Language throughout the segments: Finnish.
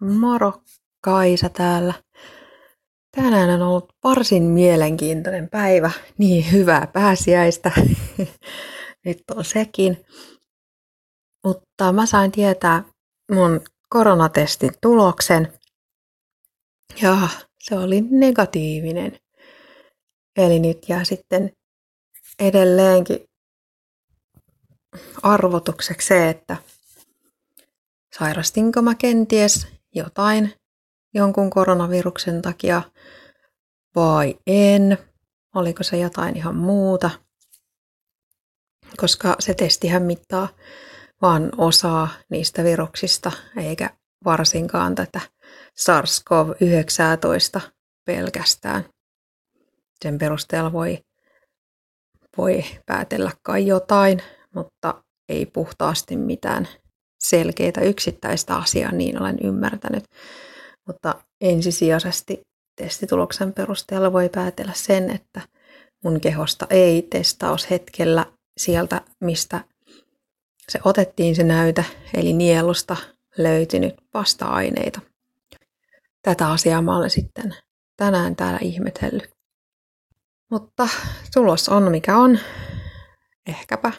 Moro Kaisa täällä. Tänään on ollut varsin mielenkiintoinen päivä. Niin hyvää pääsiäistä. Nyt on sekin. Mutta mä sain tietää mun koronatestin tuloksen. Ja se oli negatiivinen. Eli nyt jää sitten edelleenkin arvotukseksi se, että sairastinko mä kenties jotain jonkun koronaviruksen takia vai en. Oliko se jotain ihan muuta? Koska se testihän mittaa vain osaa niistä viruksista, eikä varsinkaan tätä SARS-CoV-19 pelkästään. Sen perusteella voi, voi päätellä kai jotain, mutta ei puhtaasti mitään selkeitä yksittäistä asiaa, niin olen ymmärtänyt. Mutta ensisijaisesti testituloksen perusteella voi päätellä sen, että mun kehosta ei testaushetkellä sieltä, mistä se otettiin se näytä, eli nielusta löytynyt vasta-aineita. Tätä asiaa mä olen sitten tänään täällä ihmetellyt. Mutta tulos on mikä on. Ehkäpä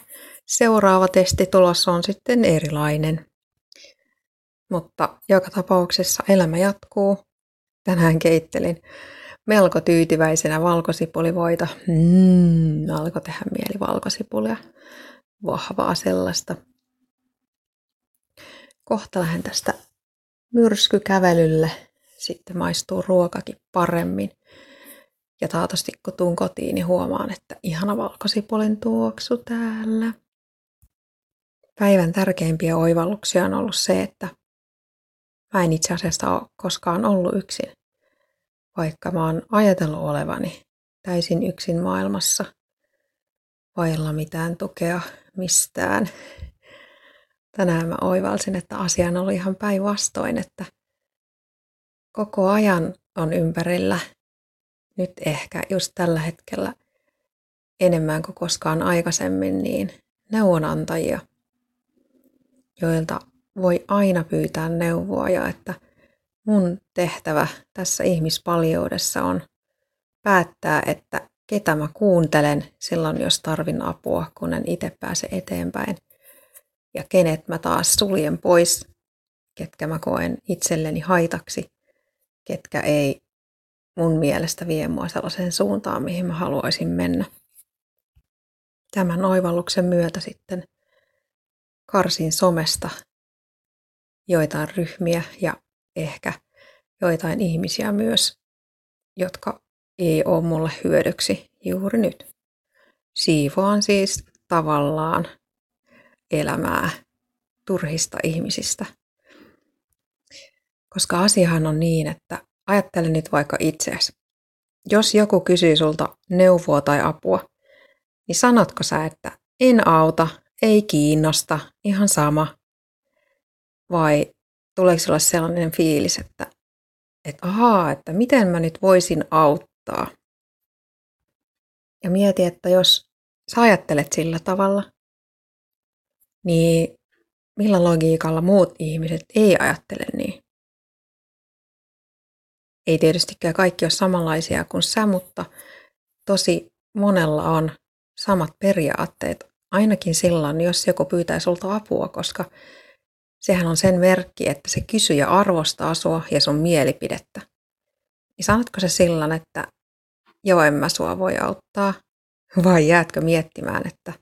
seuraava testitulos on sitten erilainen. Mutta joka tapauksessa elämä jatkuu. Tänään keittelin melko tyytyväisenä valkosipulivoita. Mm, alkoi tehdä mieli valkosipulia. Vahvaa sellaista. Kohta lähden tästä myrskykävelylle. Sitten maistuu ruokakin paremmin. Ja taatusti kun tuun kotiin, niin huomaan, että ihana valkosipulin tuoksu täällä. Päivän tärkeimpiä oivalluksia on ollut se, että mä en itse asiassa ole koskaan ollut yksin, vaikka mä oon ajatellut olevani täysin yksin maailmassa, vailla mitään tukea mistään. Tänään mä oivalsin, että asia on ollut ihan päinvastoin, että koko ajan on ympärillä nyt ehkä just tällä hetkellä enemmän kuin koskaan aikaisemmin, niin neuvonantajia, joilta voi aina pyytää neuvoa ja että mun tehtävä tässä ihmispaljoudessa on päättää, että ketä mä kuuntelen silloin, jos tarvin apua, kun en itse pääse eteenpäin. Ja kenet mä taas suljen pois, ketkä mä koen itselleni haitaksi, ketkä ei mun mielestä vie mua sellaiseen suuntaan, mihin mä haluaisin mennä. Tämän oivalluksen myötä sitten karsin somesta joitain ryhmiä ja ehkä joitain ihmisiä myös, jotka ei ole mulle hyödyksi juuri nyt. Siivoan siis tavallaan elämää turhista ihmisistä. Koska asiahan on niin, että ajattele nyt vaikka itseäsi. Jos joku kysyy sulta neuvoa tai apua, niin sanotko sä, että en auta, ei kiinnosta, ihan sama. Vai tuleeko sinulle sellainen fiilis, että, että ahaa, että miten mä nyt voisin auttaa? Ja mieti, että jos sä ajattelet sillä tavalla, niin millä logiikalla muut ihmiset ei ajattele niin? Ei tietystikään kaikki ole samanlaisia kuin sä, mutta tosi monella on samat periaatteet Ainakin silloin, jos joku pyytää sulta apua, koska sehän on sen merkki, että se kysyjä arvostaa sua ja sun mielipidettä. Niin sanotko se silloin, että joo, en mä sua voi auttaa, vai jäätkö miettimään, että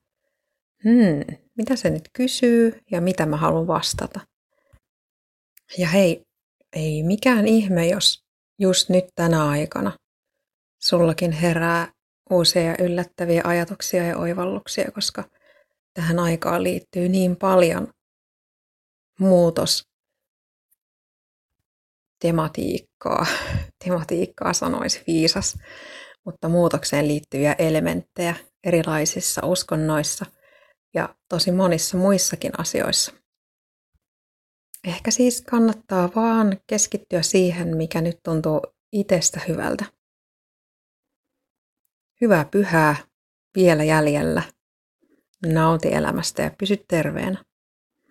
hmm, mitä se nyt kysyy ja mitä mä haluan vastata. Ja hei, ei mikään ihme, jos just nyt tänä aikana sullakin herää uusia yllättäviä ajatuksia ja oivalluksia, koska tähän aikaan liittyy niin paljon muutos tematiikkaa, tematiikkaa sanoisi viisas, mutta muutokseen liittyviä elementtejä erilaisissa uskonnoissa ja tosi monissa muissakin asioissa. Ehkä siis kannattaa vaan keskittyä siihen, mikä nyt tuntuu itsestä hyvältä. Hyvää pyhää vielä jäljellä Nauti elämästä ja pysy terveenä.